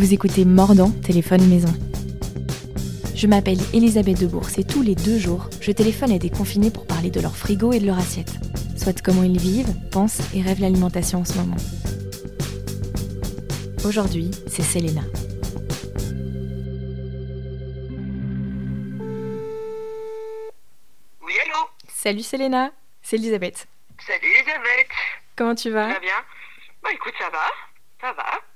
Vous écoutez Mordant, téléphone maison. Je m'appelle Elisabeth Debourse et tous les deux jours, je téléphone à des confinés pour parler de leur frigo et de leur assiette. Soit comment ils vivent, pensent et rêvent l'alimentation en ce moment. Aujourd'hui, c'est Selena. Oui, allô? Salut Selena, c'est Elisabeth. Salut Elisabeth. Comment tu vas? Ça va bien? Bah écoute, ça va. Ça va.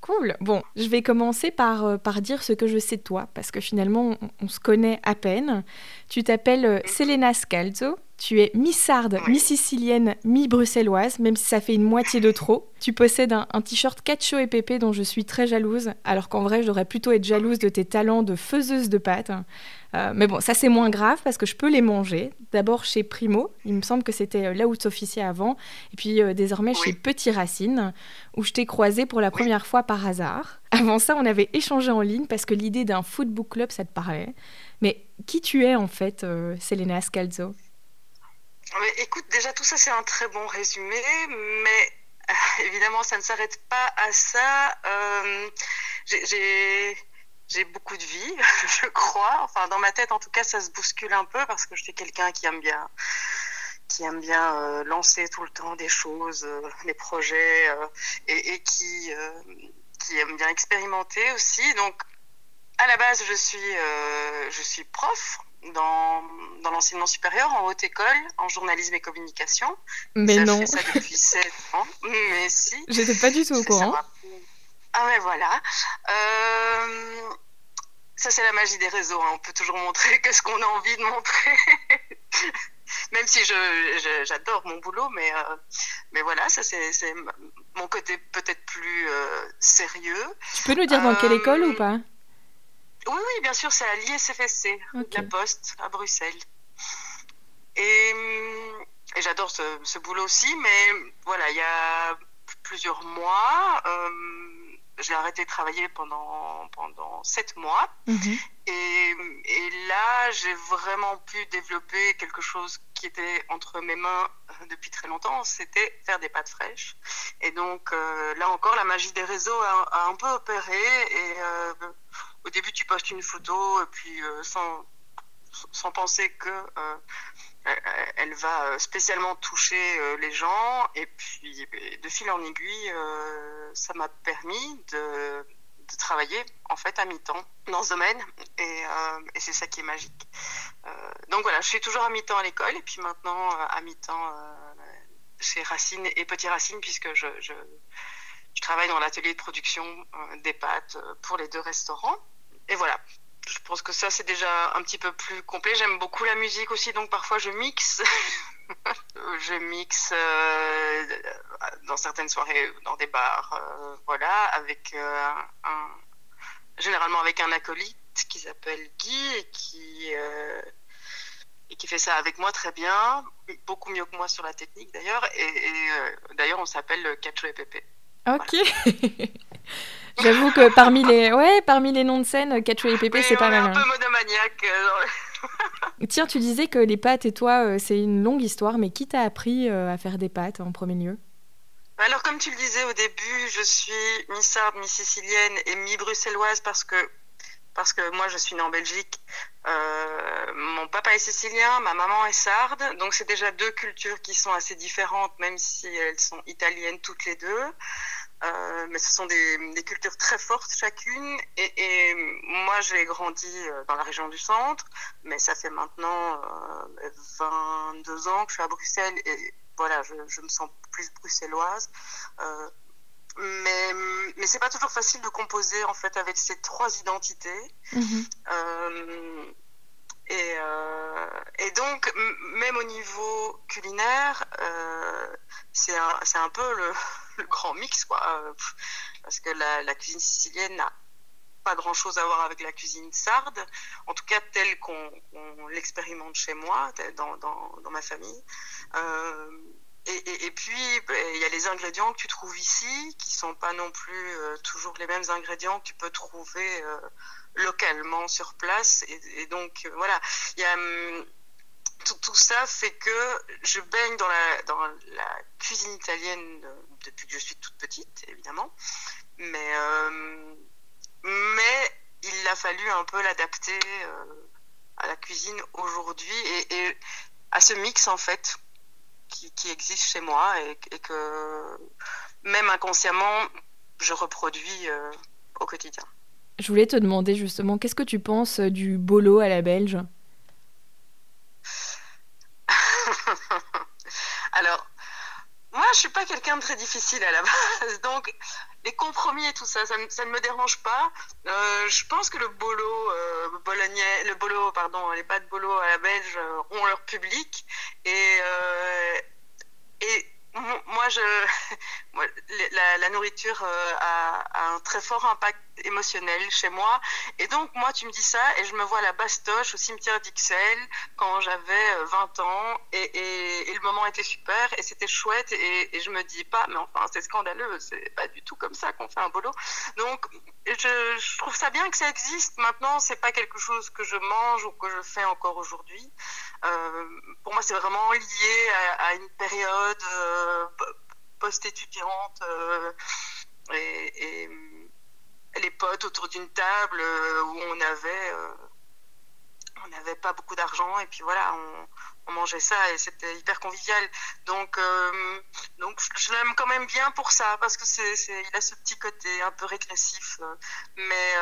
Cool. Bon, je vais commencer par, euh, par dire ce que je sais de toi, parce que finalement, on, on se connaît à peine. Tu t'appelles euh, Selena Scalzo. Tu es mi-sarde, Oui. mi-sicilienne, mi-bruxelloise, même si ça fait une moitié de trop. Tu possèdes un, un t-shirt Cacio et Pépé dont je suis très jalouse, alors qu'en vrai, je devrais plutôt être jalouse de tes talents de faiseuse de pâtes. Euh, mais bon, ça c'est moins grave parce que je peux les manger. D'abord chez Primo, il me semble que c'était euh, là où tu officiais avant, et puis euh, désormais Oui. chez Petit Racine, où je t'ai croisé pour la première fois par hasard. Avant ça, on avait échangé en ligne parce que l'idée d'un footbook club, ça te parlait. Mais qui tu es en fait, euh, Selena Scalzo? Écoute, déjà tout ça c'est un très bon résumé, mais euh, évidemment ça ne s'arrête pas à ça. Euh, j'ai- beaucoup de vie, je crois. Enfin, dans ma tête, en tout cas, ça se bouscule un peu parce que je suis quelqu'un qui aime bien, qui aime bien euh, lancer tout le temps des choses, des projets, et, qui, aime bien expérimenter aussi. Donc, à la base, je suis prof dans, dans l'enseignement supérieur, en haute école, en journalisme et communication. Mais ça, non, Je fais ça depuis 7 ans. Mais si. j'étais pas du tout au Je courant. Ah ouais, voilà. Euh, ça, c'est la magie des réseaux. hein. On peut toujours montrer que ce qu'on a envie de montrer. Même si je, je- j'adore mon boulot, mais, euh, mais voilà, ça c'est, mon côté peut-être plus euh, sérieux. Tu peux nous dire dans quelle école ou pas? Oui, oui, bien sûr, c'est à l'ISFSC, la Poste, à Bruxelles. Et, hum, et j'adore ce, ce boulot aussi, mais voilà, il y a plusieurs mois, euh, j'ai arrêté de travailler pendant, pendant sept mois. Mhm. Et, et là, j'ai vraiment pu développer quelque chose qui était entre mes mains euh, depuis très longtemps, c'était faire des pâtes fraîches. Et donc, euh, là encore, la magie des réseaux a, a un peu opéré. Et euh, au début, tu postes une photo, puis euh, sans, sans penser que euh, elle- va euh, spécialement toucher les gens. Et puis, de fil en aiguille, ça m'a permis de, de travailler en fait à mi-temps dans ce domaine. Et, et c'est ça qui est magique. Donc voilà, je suis toujours à mi-temps à l'école et puis maintenant à mi-temps chez Racine et Petit Racine puisque je, je travaille dans l'atelier de production euh, des pâtes euh, pour les deux restaurants. Et voilà. Je pense que ça c'est déjà un petit peu plus complet. J'aime beaucoup la musique aussi, donc parfois je mixe. je mixe euh, dans certaines soirées, dans des bars, voilà, avec un, généralement avec un acolyte qui s'appelle Guy et qui qui fait ça avec moi très bien, beaucoup mieux que moi sur la technique d'ailleurs. Et, d'ailleurs, on s'appelle Cacho et Pépé. Ok. J'avoue que parmi les, ouais, parmi les noms de scène, Cacho et Pépé, c'est pas mal. un hein. peu monomaniaque. euh, Tiens, tu disais que les pâtes et toi, euh, c'est une longue histoire, mais qui t'a appris euh, à faire des pâtes en premier lieu? Alors, comme tu le disais au début, je suis mi-sarde, mi-sicilienne et mi-bruxelloise parce que, parce que moi, je suis née en Belgique. Euh, mon papa est sicilien, ma maman est sarde. Donc, c'est déjà deux cultures qui sont assez différentes, même si elles sont italiennes toutes les deux. Euh, mais ce sont des, cultures très fortes chacune. Et, moi, j'ai grandi euh, dans la région du centre, mais ça fait maintenant euh, 22 ans que je suis à Bruxelles et voilà, je me sens plus bruxelloise. Mais mais c'est pas toujours facile de composer en fait avec ces trois identités. Mhm. Euh, et, euh, et donc, même au niveau culinaire, euh, c'est un, c'est un peu le, le grand mix, quoi. Parce que la, la cuisine sicilienne n'a pas grand chose à voir avec la cuisine sarde, en tout cas telle qu'on l'expérimente chez moi, dans, dans, dans ma famille. Et, et, et puis, ben, il y a les ingrédients que tu trouves ici, qui sont pas non plus euh, toujours les mêmes ingrédients que tu peux trouver euh, localement sur place. Et, et donc, euh, voilà, hum, tout, ça fait que je baigne dans la, cuisine italienne depuis que je suis toute petite, évidemment. Mais, mais il a fallu un peu l'adapter à la cuisine aujourd'hui et, à ce mix en fait qui, existe chez moi et, que même inconsciemment je reproduis au quotidien. Je voulais te demander justement, qu'est-ce que tu penses du bolo à la belge Alors, moi, je suis pas très difficile à la base, donc les compromis et tout ça, ça, ne me dérange pas. Euh, je pense que le bolo euh, bolognais, le bolo, pardon, les pâtes bolo à la belge euh, ont leur public et et moi, je, la, nourriture a, un très fort impact émotionnel chez moi. Et donc, moi, tu me dis ça et je me vois à la Bastoche, au cimetière d'Ixelles, quand j'avais 20 euh, ans. Et, le moment était super et c'était chouette. Et, je me dis pas, mais enfin, c'est scandaleux. C'est pas du tout comme ça qu'on fait un boulot. Donc, je, trouve ça bien que ça existe. Maintenant, c'est pas quelque chose que je mange ou que je fais encore aujourd'hui. Euh, pour moi, c'est vraiment lié à, une période euh, post-étudiante. Euh, et, et les potes autour d'une table euh, où on avait euh, on n'avait pas beaucoup d'argent et puis voilà on, mangeait ça et c'était hyper convivial donc euh, donc je l'aime quand même bien pour ça parce que c'est, il a ce petit côté un peu régressif mais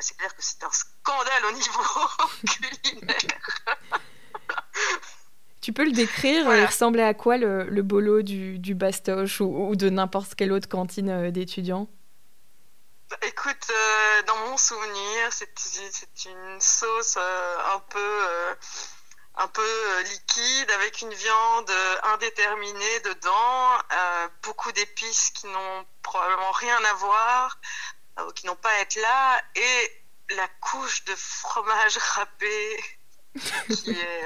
c'est clair que c'est un scandale au niveau culinaire Tu peux le décrire Il ressemblait à quoi le, le bolo du, du Bastoche ou, ou de n'importe quelle autre cantine d'étudiants? Écoute, euh, dans mon souvenir, c'est une sauce euh, un peu, euh, un peu liquide avec une viande indéterminée dedans, beaucoup d'épices qui n'ont probablement rien à voir, qui n'ont pas à être là, et la couche de fromage râpé qui est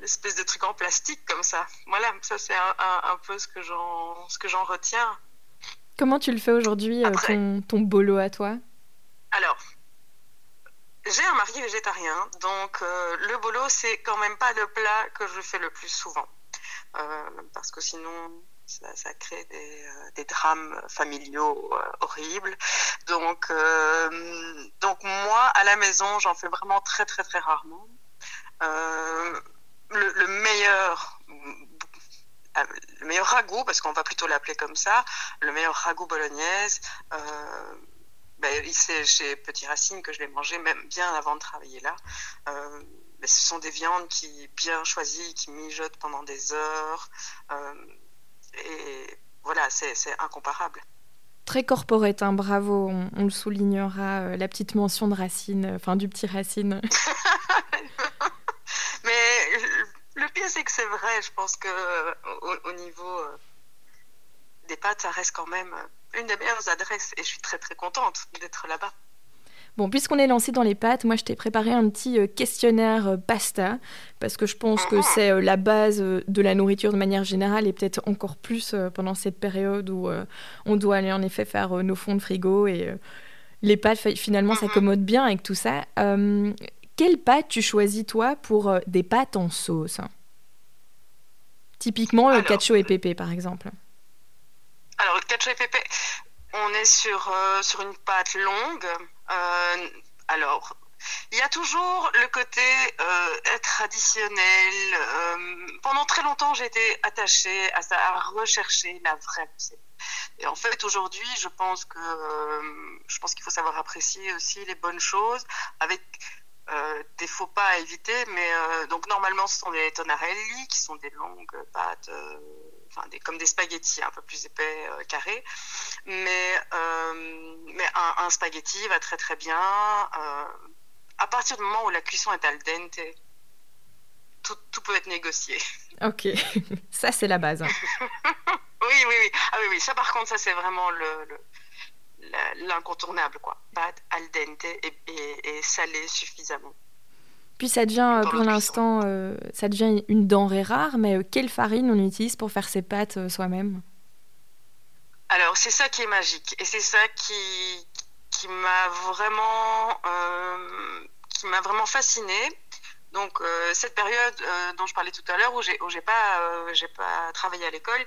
une espèce de truc en plastique comme ça. Voilà, ça c'est un, un, peu ce que j'en retiens. Comment tu le fais aujourd'hui, euh, ton, ton, bolo à toi? Alors, j'ai un mari végétarien, donc euh, le bolo, c'est quand même pas le plat que je fais le plus souvent. Euh, parce que sinon, ça, crée des, drames familiaux horribles. Donc, donc moi, à la maison, j'en fais vraiment très très très rarement. Le, meilleur ah, le meilleur ragoût, parce qu'on va plutôt l'appeler comme ça, le meilleur ragoût bolognaise. Euh, ben, c'est chez Petit Racine que je l'ai mangé, même bien avant de travailler là. Euh, ben, ce sont des viandes qui bien choisies, qui mijotent pendant des heures. Euh, et voilà, c'est incomparable. Très corporate, hein, bravo, on, le soulignera, euh, la petite mention de Racine, enfin du petit Racine. Mais le pire, c'est que c'est vrai. Je pense que euh, au, niveau euh, des pâtes, ça reste quand même euh, une des meilleures adresses. Et je suis très très contente d'être là-bas. Bon, puisqu'on est lancé dans les pâtes, moi je t'ai préparé un petit questionnaire pasta, parce que je pense que mhm. c'est la base de la nourriture de manière générale, et peut-être encore plus pendant cette période où on doit aller en effet faire nos fonds de frigo, et les pâtes finalement mhm. s'accommodent bien avec tout ça. Quelle pâte tu choisis toi pour euh, des pâtes en sauce? Typiquement le cacio et pépé par exemple. Alors le cacio et pépé, on est sur, euh, sur une pâte longue. Euh, alors, il y a toujours le côté traditionnel. pendant très longtemps, j'ai été attachée à ça, à rechercher la vraie recette. Et en fait, aujourd'hui, je pense que je pense qu'il faut savoir apprécier aussi les bonnes choses avec euh, des faux pas à éviter, mais euh, donc normalement ce sont des tonarelli qui sont des longues pâtes, euh, enfin des, comme des spaghettis un peu plus épais, carrés, mais, mais un, spaghetti va très très bien à partir du moment où la cuisson est al dente. Tout, tout peut être négocié. Ok, ça c'est la base. oui, oui, oui. Ah oui, oui, ça par contre, ça c'est vraiment le l'incontournable, quoi. Pâte al dente et, salé suffisamment. Puis ça devient, euh, pour l'instant, euh, ça devient une denrée rare, mais euh, quelle farine on utilise pour faire ses pâtes soi-même? Alors, c'est ça qui est magique. Et c'est ça qui, qui m'a vraiment, qui m'a vraiment fascinée. Donc cette période dont je parlais tout à l'heure où j'ai j'ai pas j'ai pas travaillé à l'école,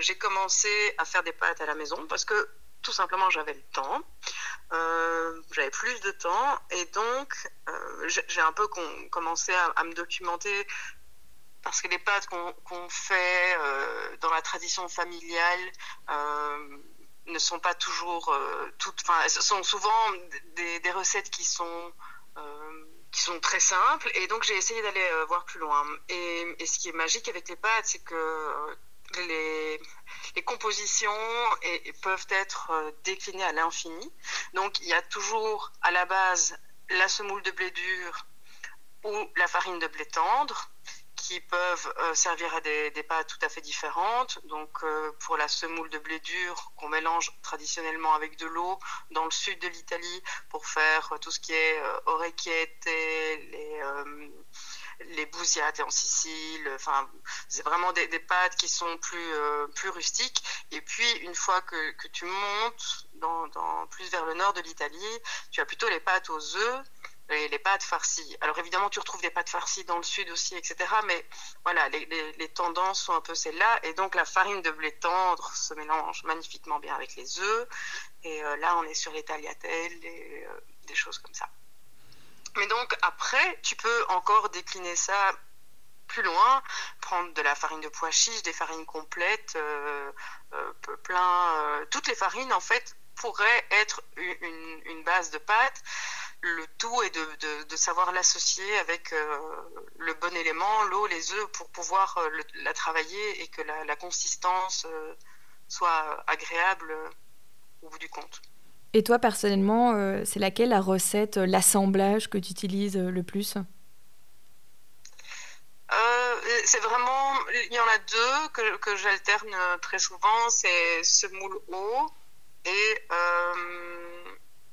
j'ai commencé à faire des pâtes à la maison parce que tout simplement, j'avais le temps. j'avais plus de temps et donc j'ai un peu commencé à, me documenter parce que les pâtes qu'on fait dans la tradition familiale ne sont pas toujours toutes, enfin, sont souvent des, recettes qui sont qui sont très simples. Et donc, j'ai essayé d'aller euh, voir plus loin. Et, ce qui est magique avec les pâtes, c'est que euh, les, compositions et, peuvent être euh, déclinées à l'infini. Donc, il y a toujours à la base la semoule de blé dur ou la farine de blé tendre qui peuvent euh, servir à des, pâtes tout à fait différentes. Donc euh, pour la semoule de blé dur qu'on mélange traditionnellement avec de l'eau dans le sud de l'Italie pour faire tout ce qui est orecchiette, les les bousiates en Sicile. Enfin, c'est vraiment des, pâtes qui sont plus, plus rustiques. Et puis, une fois que, que tu montes dans, plus vers le nord de l'Italie, tu as plutôt les pâtes aux œufs les, pâtes farcies. Alors évidemment, tu retrouves des pâtes farcies dans le sud aussi, etc. Mais voilà, les, tendances sont un peu celles-là. Et donc la farine de blé tendre se mélange magnifiquement bien avec les œufs. Et euh, là, on est sur les tagliatelles, et, euh, des choses comme ça. Mais donc après, tu peux encore décliner ça plus loin, prendre de la farine de pois chiche, des farines complètes, euh, plein, toutes les farines en fait pourraient être une, base de pâte le tout est de, savoir l'associer avec euh, le bon élément, l'eau, les œufs, pour pouvoir euh, la travailler et que la, consistance euh, soit agréable au bout du compte. Et toi, personnellement, c'est laquelle la recette, l'assemblage que tu utilises le plus c'est vraiment, il y en a deux que, que j'alterne très souvent, c'est semoule eau et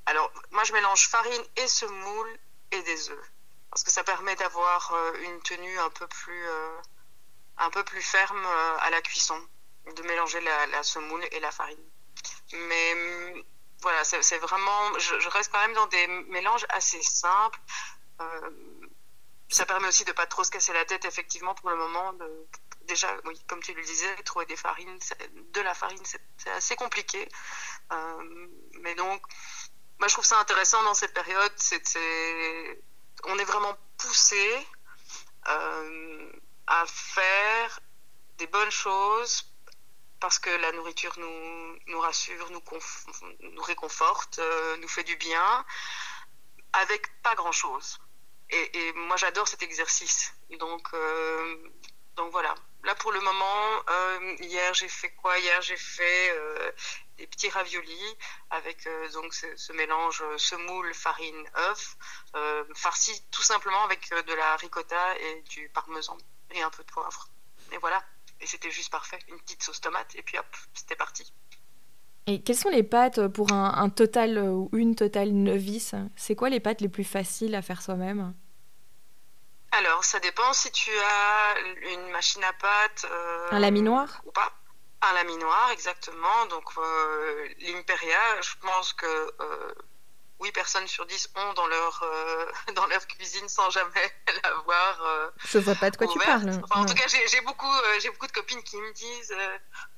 alors, moi, je mélange farine et semoule et des œufs. Parce que ça permet d'avoir euh, une tenue un peu plus, euh, un peu plus ferme euh, à la cuisson, de mélanger la, semoule et la farine. Mais voilà, c'est vraiment. Je, reste quand même dans des mélanges assez simples. ça permet aussi de pas trop se casser la tête, effectivement, pour le moment. Déjà, oui, comme tu le disais, trouver des farines, de la farine, c'est assez compliqué. mais donc, moi, je trouve ça intéressant dans cette période. C'est, on est vraiment poussé euh, à faire des bonnes choses parce que la nourriture nous, rassure, nous, réconforte, euh, nous fait du bien, avec pas grand-chose. Et, moi, j'adore cet exercice. Donc, euh, donc voilà. Là, pour le moment, hier, j'ai fait quoi? Hier, j'ai fait des petits raviolis avec euh, donc ce, mélange euh, semoule, farine, œuf, euh, farci tout simplement avec de la ricotta et du parmesan et un peu de poivre. Et voilà. Et c'était juste parfait. Une petite sauce tomate et puis hop, c'était parti. Et quelles sont les pâtes pour un, total ou une totale novice? C'est quoi les pâtes les plus faciles à faire soi-même? Alors, ça dépend si tu as une machine à pâte. un laminoir? Ou pas. Un laminoir, exactement. Donc, euh, l'Imperia, je pense que euh, 8 personnes sur 10 ont dans leur, euh, dans leur cuisine sans jamais l'avoir. Euh, je vois pas de quoi tu parles. En tout cas, j'ai beaucoup, euh, j'ai beaucoup de copines qui me disent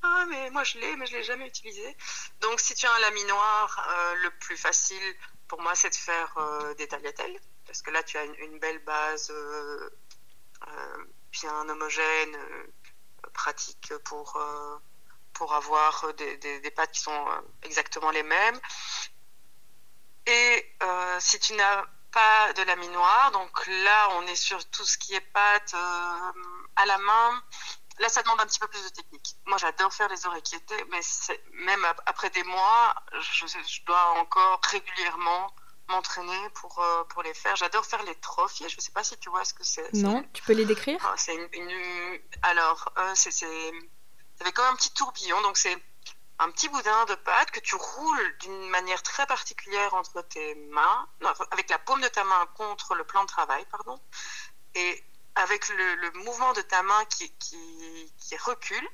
Ah, mais moi je l'ai, mais je l'ai jamais utilisé. Donc, si tu as un laminoir, le plus facile pour moi, c'est de faire des tagliatelles. Parce que là, tu as une, une belle base bien homogène, pratique pour pour avoir euh, des, pâtes qui sont euh, exactement les mêmes. Et euh, si tu n'as pas de laminoir, donc là on est sur tout ce qui est pâte à la main, là ça demande un petit peu plus de technique. Moi j'adore faire les orecchiettes, mais même après des mois, je, dois encore régulièrement m'entraîner pour, pour les faire. J'adore faire les trophies, je ne sais pas si tu vois ce que c'est. Non, tu peux les décrire? Ah, c'est Alors, c'est ça fait comme un petit tourbillon. Donc c'est un petit boudin de pâte que tu roules d'une manière très particulière entre tes mains, avec la paume de ta main contre le plan de travail, pardon, et avec le, mouvement de ta main qui, qui, recule,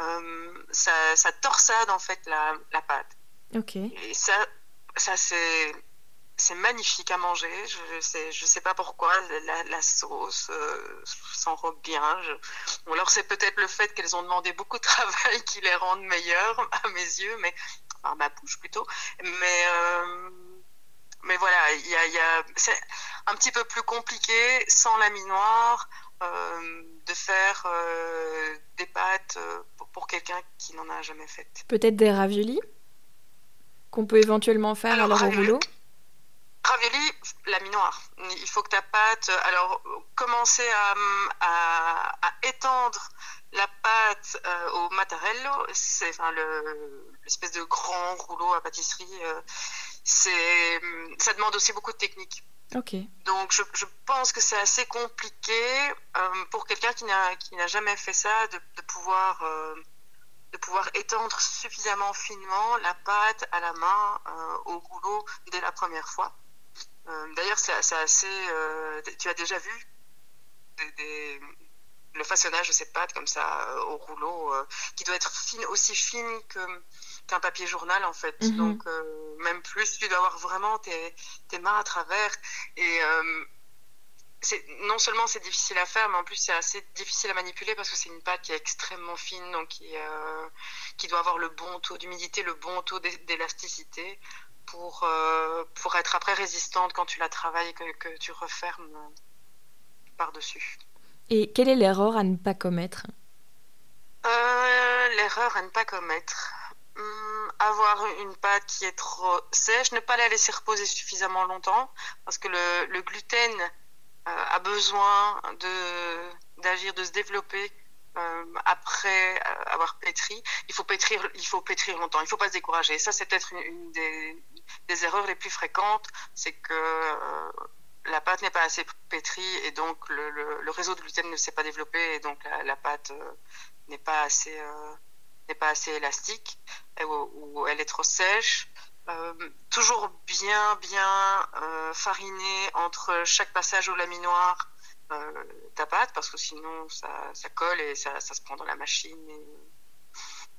euh, ça, ça, torsade en fait la, la pâte. Ok. Et ça, ça c'est c'est magnifique à manger. Je sais, je sais pas pourquoi la, sauce euh, s'enrobe bien. alors c'est peut-être le fait qu'elles ont demandé beaucoup de travail qui les rendent meilleures à mes yeux, mais par ma bouche plutôt. Mais, mais voilà, il y a, y a c'est un petit peu plus compliqué sans laminoir de faire des pâtes pour, pour quelqu'un qui n'en a jamais fait. Peut-être des raviolis qu'on peut éventuellement faire alors, au rouleau Ravioli, laminoir. Il faut que ta pâte. Alors, commencer à, étendre la pâte euh, au mattarello, c'est enfin, l'espèce de grand rouleau à pâtisserie. Euh, c'est, ça demande aussi beaucoup de technique. Ok. Donc, je, pense que c'est assez compliqué euh, pour quelqu'un qui n'a, qui n'a jamais fait ça de, de pouvoir de pouvoir étendre suffisamment finement la pâte à la main au rouleau dès la première fois. Euh, d'ailleurs, c'est assez. Euh, tu as déjà vu le façonnage de cette pâte comme ça euh, au rouleau, qui doit être fine, aussi fine qu'un papier journal en fait. Mhm. Donc même plus, tu dois avoir vraiment tes, mains à travers. Et non seulement c'est difficile à faire, mais en plus c'est assez difficile à manipuler parce que c'est une pâte qui est extrêmement fine, donc qui, qui doit avoir le bon taux d'humidité, le bon taux d'élasticité pour, euh, pour être après résistante quand tu la travailles et que, que tu refermes par-dessus. Et quelle est l'erreur à ne pas commettre? Euh, L'erreur à ne pas commettre. Hum, avoir une pâte qui est trop sèche, ne pas la laisser reposer suffisamment longtemps, parce que le, le gluten euh, a besoin de, d'agir, de se développer euh, après euh, avoir pétri, il faut pétrir, il faut pétrir longtemps. Il ne faut pas se décourager. Ça, c'est peut-être une, des, erreurs les plus fréquentes, c'est que euh, la pâte n'est pas assez pétrie et donc le, réseau de gluten ne s'est pas développé et donc la, pâte n'est pas assez n'est pas assez élastique ou, elle est trop sèche. toujours bien bien farinée entre chaque passage au laminoir euh, ta pâte parce que sinon ça, ça colle et ça, ça, se prend dans la machine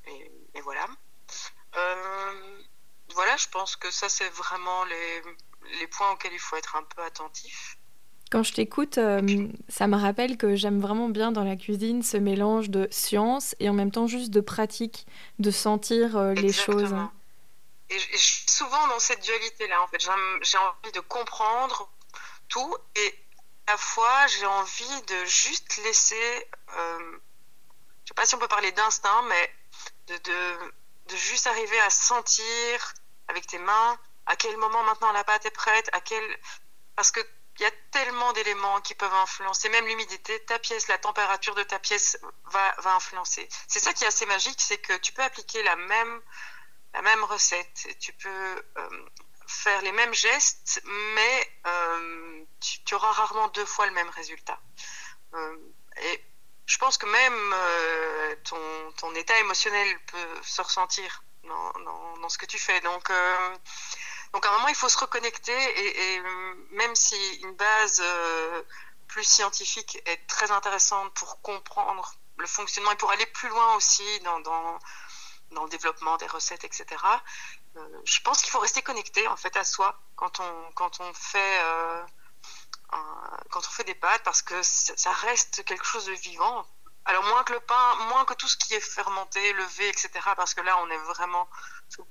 et, et, voilà. Euh, voilà, je pense que ça c'est vraiment les, les, points auxquels il faut être un peu attentif. Quand je t'écoute, euh, ça me rappelle que j'aime vraiment bien dans la cuisine ce mélange de science et en même temps juste de pratique, de sentir les choses. Et, et, souvent dans cette dualité-là, en fait, j'ai envie de comprendre tout et la fois, j'ai envie de juste laisser, euh, je sais pas si on peut parler d'instinct, mais de, de, juste arriver à sentir avec tes mains à quel moment maintenant la pâte est prête, à quel, parce que il y a tellement d'éléments qui peuvent influencer, même l'humidité, ta pièce, la température de ta pièce va, va influencer. C'est ça qui est assez magique, c'est que tu peux appliquer la même, la même recette. Tu peux euh, faire les mêmes gestes, mais euh, tu, auras rarement deux fois le même résultat. Euh, et je pense que même euh, ton, ton, état émotionnel peut se ressentir dans, dans, ce que tu fais. Donc, donc à un moment, il faut se reconnecter et, même si une base plus scientifique est très intéressante pour comprendre le fonctionnement et pour aller plus loin aussi dans, dans le développement des recettes, etc. Euh, je pense qu'il faut rester connecté en fait à soi quand on quand on fait euh, quand on fait des pâtes parce que ça reste quelque chose de vivant. Alors moins que le pain, moins que tout ce qui est fermenté, levé, etc. Parce que là, on est vraiment.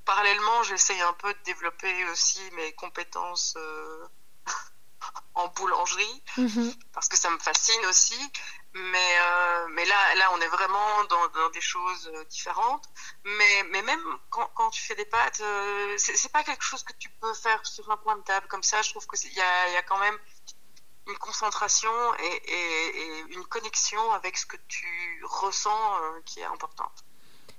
Parallèlement, j'essaye un peu de développer aussi mes compétences euh, en boulangerie mhm. parce que ça me fascine aussi. Mais, euh, mais là, là, on est vraiment dans, des choses euh, différentes. Mais, mais même quand, quand tu fais des pâtes, euh, c'est pas quelque chose que tu peux faire sur un point de table comme ça. Je trouve qu'il y a, y a quand même une concentration et, une connexion avec ce que tu ressens euh, qui est importante.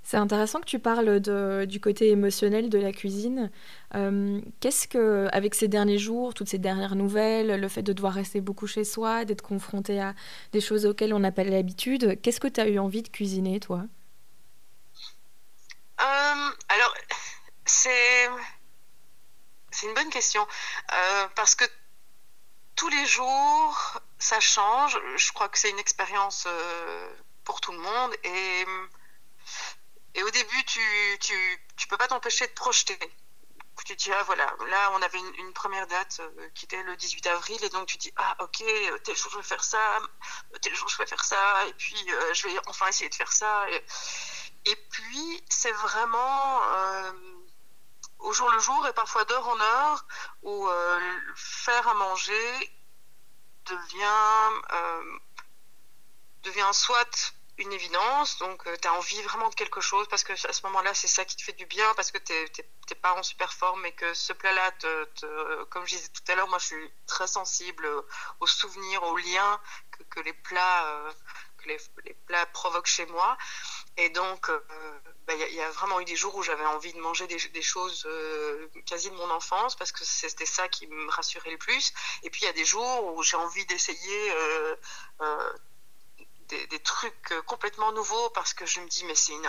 C'est intéressant que tu parles du côté émotionnel de la cuisine. Euh, qu'est-ce que, avec ces derniers jours, toutes ces dernières nouvelles, le fait de devoir rester beaucoup chez soi, d'être confronté à des choses auxquelles on n'a pas l'habitude, qu'est-ce que tu as eu envie de cuisiner, toi? Euh, Alors, c'est c'est une bonne question euh, parce que tous les jours, ça change. Je crois que c'est une expérience pour tout le monde et et au début, tu, tu, tu peux pas t'empêcher de projeter. Tu dis, ah voilà, là on avait une, première date euh, qui était le 18 avril, et donc tu dis, ah ok, tel jour je vais faire ça, tel jour je vais faire ça, et puis euh, je vais enfin essayer de faire ça. Et, puis c'est vraiment, euh, au jour le jour et parfois d'heure en heure où faire à manger devient, devient soit une évidence, donc tu as envie vraiment de quelque chose parce que à ce moment-là, c'est ça qui te fait du bien parce que tu n'es pas en super forme et que ce plat-là, comme je disais tout à l'heure, moi je suis très sensible aux souvenirs, aux liens que, les plats que les, plats provoquent chez moi. Et donc, bah, il y, a vraiment eu des jours où j'avais envie de manger des, choses quasi de mon enfance parce que c'était ça qui me rassurait le plus. Et puis il y a des jours où j'ai envie d'essayer euh, euh, des, trucs euh, complètement nouveaux parce que je me dis mais c'est une,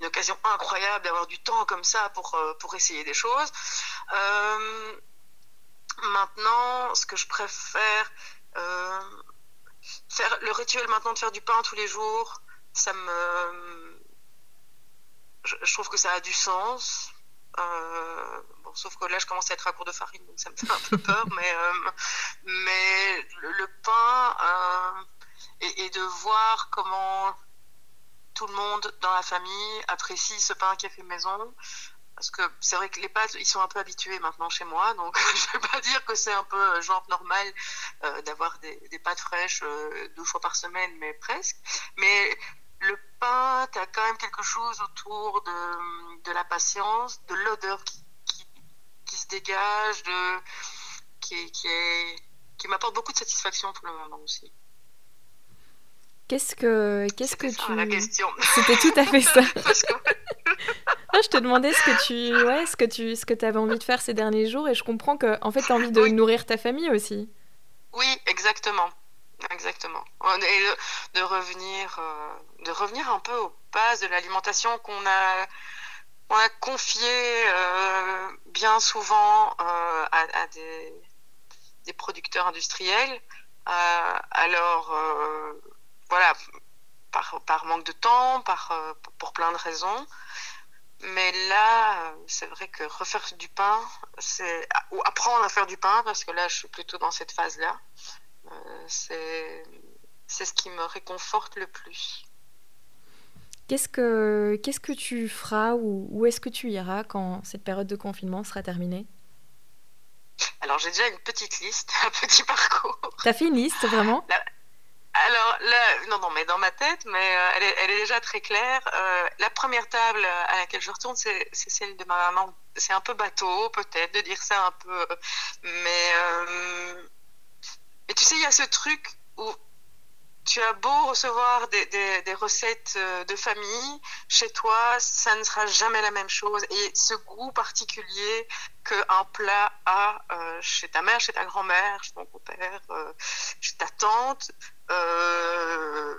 une, occasion incroyable d'avoir du temps comme ça pour, euh, pour essayer des choses. Euh, maintenant, ce que je préfère, faire le rituel maintenant de faire du pain tous les jours, ça me, je, trouve que ça a du sens. bon, sauf que là, je commence à être à court de farine, donc ça me fait un peu peur. mais mais le, le pain, voir comment tout le monde dans la famille apprécie ce pain qui est fait maison. Parce que c'est vrai que les pâtes, ils sont un peu habitués maintenant chez moi, donc je ne vais pas dire que c'est un peu euh, genre normal euh, d'avoir des, pâtes fraîches euh, deux fois par semaine, mais presque. Mais le pain, tu as quand même quelque chose autour de, de la patience, de l'odeur qui, qui, se dégage, de, qui, qui, qui m'apporte beaucoup de satisfaction pour le moment aussi. Qu'est-ce que, qu'est-ce que tu... la question. C'était tout à fait ça. Je te demandais ce que tu, ouais, ce que tu, ce que avais envie de faire ces derniers jours, et je comprends que, en fait, tu as envie de nourrir ta famille aussi. Oui, exactement, exactement. Et de, revenir, euh, de revenir un peu aux bases de l'alimentation qu'on a, on a confié euh, bien souvent euh, à, des, des, producteurs industriels. alors voilà, par, par, manque de temps, par, euh, pour plein de raisons. Mais là, c'est vrai que refaire du pain, c'est ou apprendre à faire du pain, parce que là, je suis plutôt dans cette phase-là. Euh, c'est c'est ce qui me réconforte le plus. Qu'est-ce que qu'est-ce que tu feras ou où est-ce que tu iras quand cette période de confinement sera terminée? Alors j'ai déjà une petite liste, un petit parcours. T'as fait une liste vraiment? Alors non, non, mais dans ma tête, mais euh, elle, est, déjà très claire. Euh, la première table à laquelle je retourne, c'est celle de ma maman. C'est un peu bateau, peut-être, de dire ça un peu, mais euh, mais tu sais, il y a ce truc où tu as beau recevoir des, recettes de famille, chez toi, ça ne sera jamais la même chose. Et ce goût particulier qu'un plat a chez ta mère, chez ta grand-mère, chez ton père, chez ta tante, euh,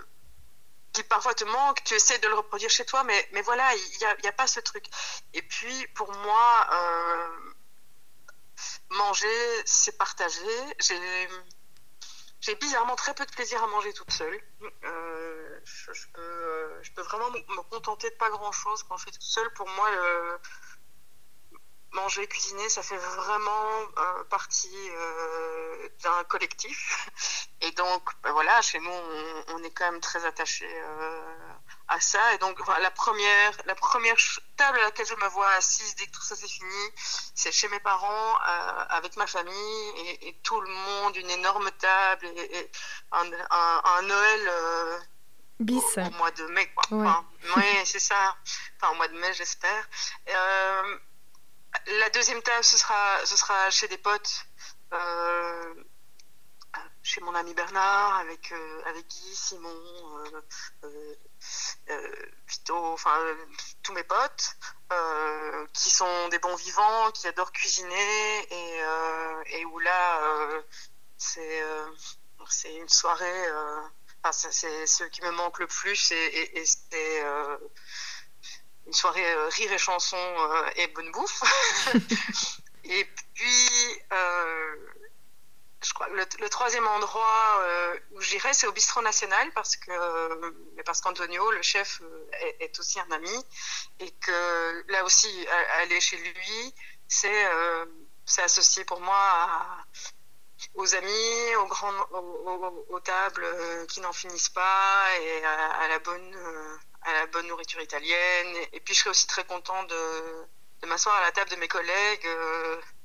qui parfois te manque, tu essaies de le reproduire chez toi, mais, mais voilà, il n'y a, a, pas ce truc. Et puis, pour moi, euh, manger, c'est partager. J'ai bizarrement très peu de plaisir à manger toute seule. Euh, je, peux, je, peux, vraiment me contenter de pas grand-chose quand je suis toute seule. Pour moi, le, manger, cuisiner, ça fait vraiment euh, partie euh, d'un collectif. Et donc, ben voilà, chez nous, on, est quand même très attaché euh, à ça. Et donc, la première, la première table à laquelle je me vois assise dès que tout ça c'est fini, c'est chez mes parents, avec ma famille et, tout le monde, une énorme table et, un, un, Noël. Bis. Au, mois de mai, quoi. oui, c'est ça. Enfin, au mois de mai, j'espère. Euh, la deuxième table, ce sera, ce sera chez des potes, euh, chez mon ami Bernard, avec, euh, avec Guy, Simon, euh, Vito, enfin tous mes potes, qui sont des bons vivants, qui adorent cuisiner, et, où là, c'est une soirée, c'est ce qui me manque le plus, et c'est une soirée euh, rire et chanson euh, et bonne bouffe. et puis, euh, je crois le, le troisième endroit où j'irai, c'est au Bistrot National parce que parce qu'Antonio, le chef, est, est, aussi un ami et que là aussi, aller chez lui, c'est c'est associé pour moi à, aux amis, aux, grandes, aux, aux, tables qui n'en finissent pas et à, à la bonne à la bonne nourriture italienne. Et puis, je serais aussi très content de, de m'asseoir à la table de mes collègues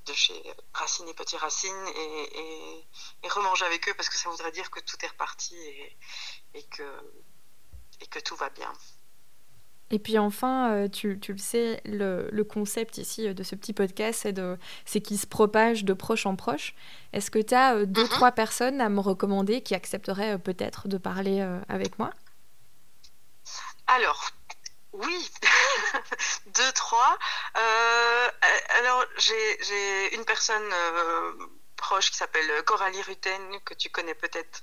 de chez Racine et Petit Racine et, et, remanger avec eux parce que ça voudrait dire que tout est reparti et, et que, et que tout va bien. Et puis enfin, euh, tu, tu le sais, le, le, concept ici euh, de ce petit podcast, c'est qu'il se propage de proche en proche. Est-ce que tu as euh, deux, mhm. trois personnes à me recommander qui accepteraient peut-être de parler avec moi? Alors, oui, deux, trois. alors, j'ai une personne proche qui s'appelle Coralie Rutten, que tu connais peut-être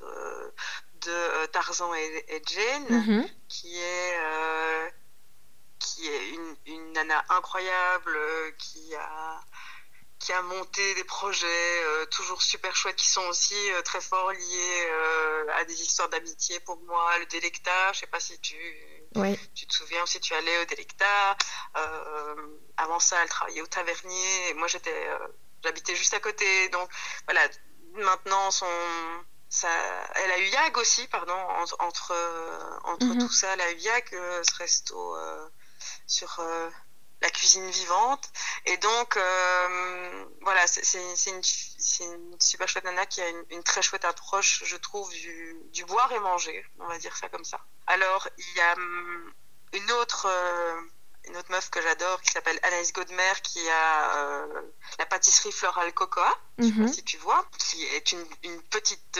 de Tarzan et, Jane, mhm. qui est qui est une, une nana incroyable, euh, qui a qui a monté des projets euh, toujours super chouettes qui sont aussi euh, très forts liés à des histoires d'amitié pour moi. Le Délecta, je sais pas si tu, tu te souviens si tu allais au Délecta. avant ça, elle travaillait au Tavernier. Et moi, j'étais, j'habitais juste à côté. Donc voilà, maintenant, son, ça, elle a eu Yag aussi, pardon, entre, entre, mhm. tout ça. Elle a eu Yag, ce resto sur euh, la cuisine vivante. Et donc, euh, voilà, c'est une, une, super chouette nana qui a une, très chouette approche, je trouve, du, du, boire et manger, on va dire ça comme ça. Alors, il y a hum, une autre, euh, une autre meuf que j'adore qui s'appelle Anaïs Godmer qui a la pâtisserie Floral Cocoa, mhm. si tu vois, qui est une, une petite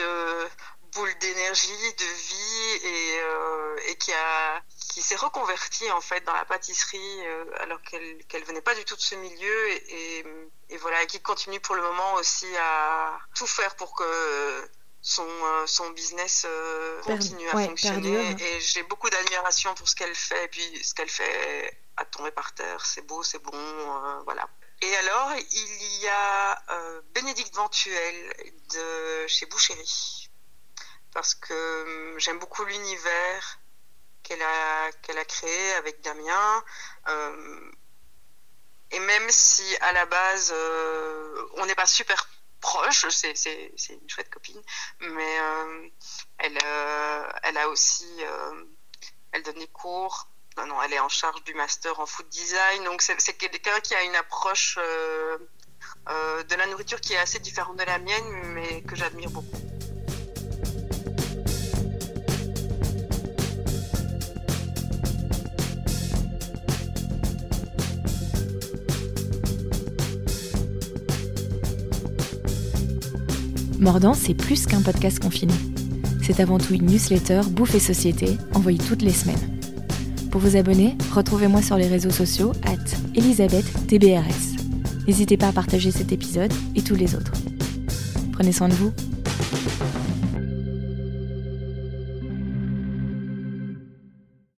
boule d'énergie, de vie et, euh, et qui a qui s'est reconvertie en fait dans la pâtisserie euh, alors qu'elle qu'elle venait pas du tout de ce milieu et, et, voilà qui continue pour le moment aussi à tout faire pour que son, euh, son business continue à fonctionner. et j'ai beaucoup d'admiration pour ce qu'elle fait et puis ce qu'elle fait à tomber par terre. C'est beau c'est bon voilà. Et alors il y a Bénédicte Ventuel de chez Boucherie parce que hum, j'aime beaucoup l'univers qu'elle a, qu'elle a créé avec Damien. Hum, et même si à la base euh, on n'est pas super proche, c'est, c'est, une chouette copine, mais hum, elle, euh, elle a aussi, elle donne des cours. Non, non, elle est en charge du master en food design, donc c'est, c'est quelqu'un qui a une approche euh, de la nourriture qui est assez différente de la mienne, mais que j'admire beaucoup. Mordant, c'est plus qu'un podcast confiné. C'est avant tout une newsletter Bouffe et Société, envoyée toutes les semaines. Pour vous abonner, retrouvez-moi sur les réseaux sociaux at ElisabethTBRS. N'hésitez pas à partager cet épisode et tous les autres. Prenez soin de vous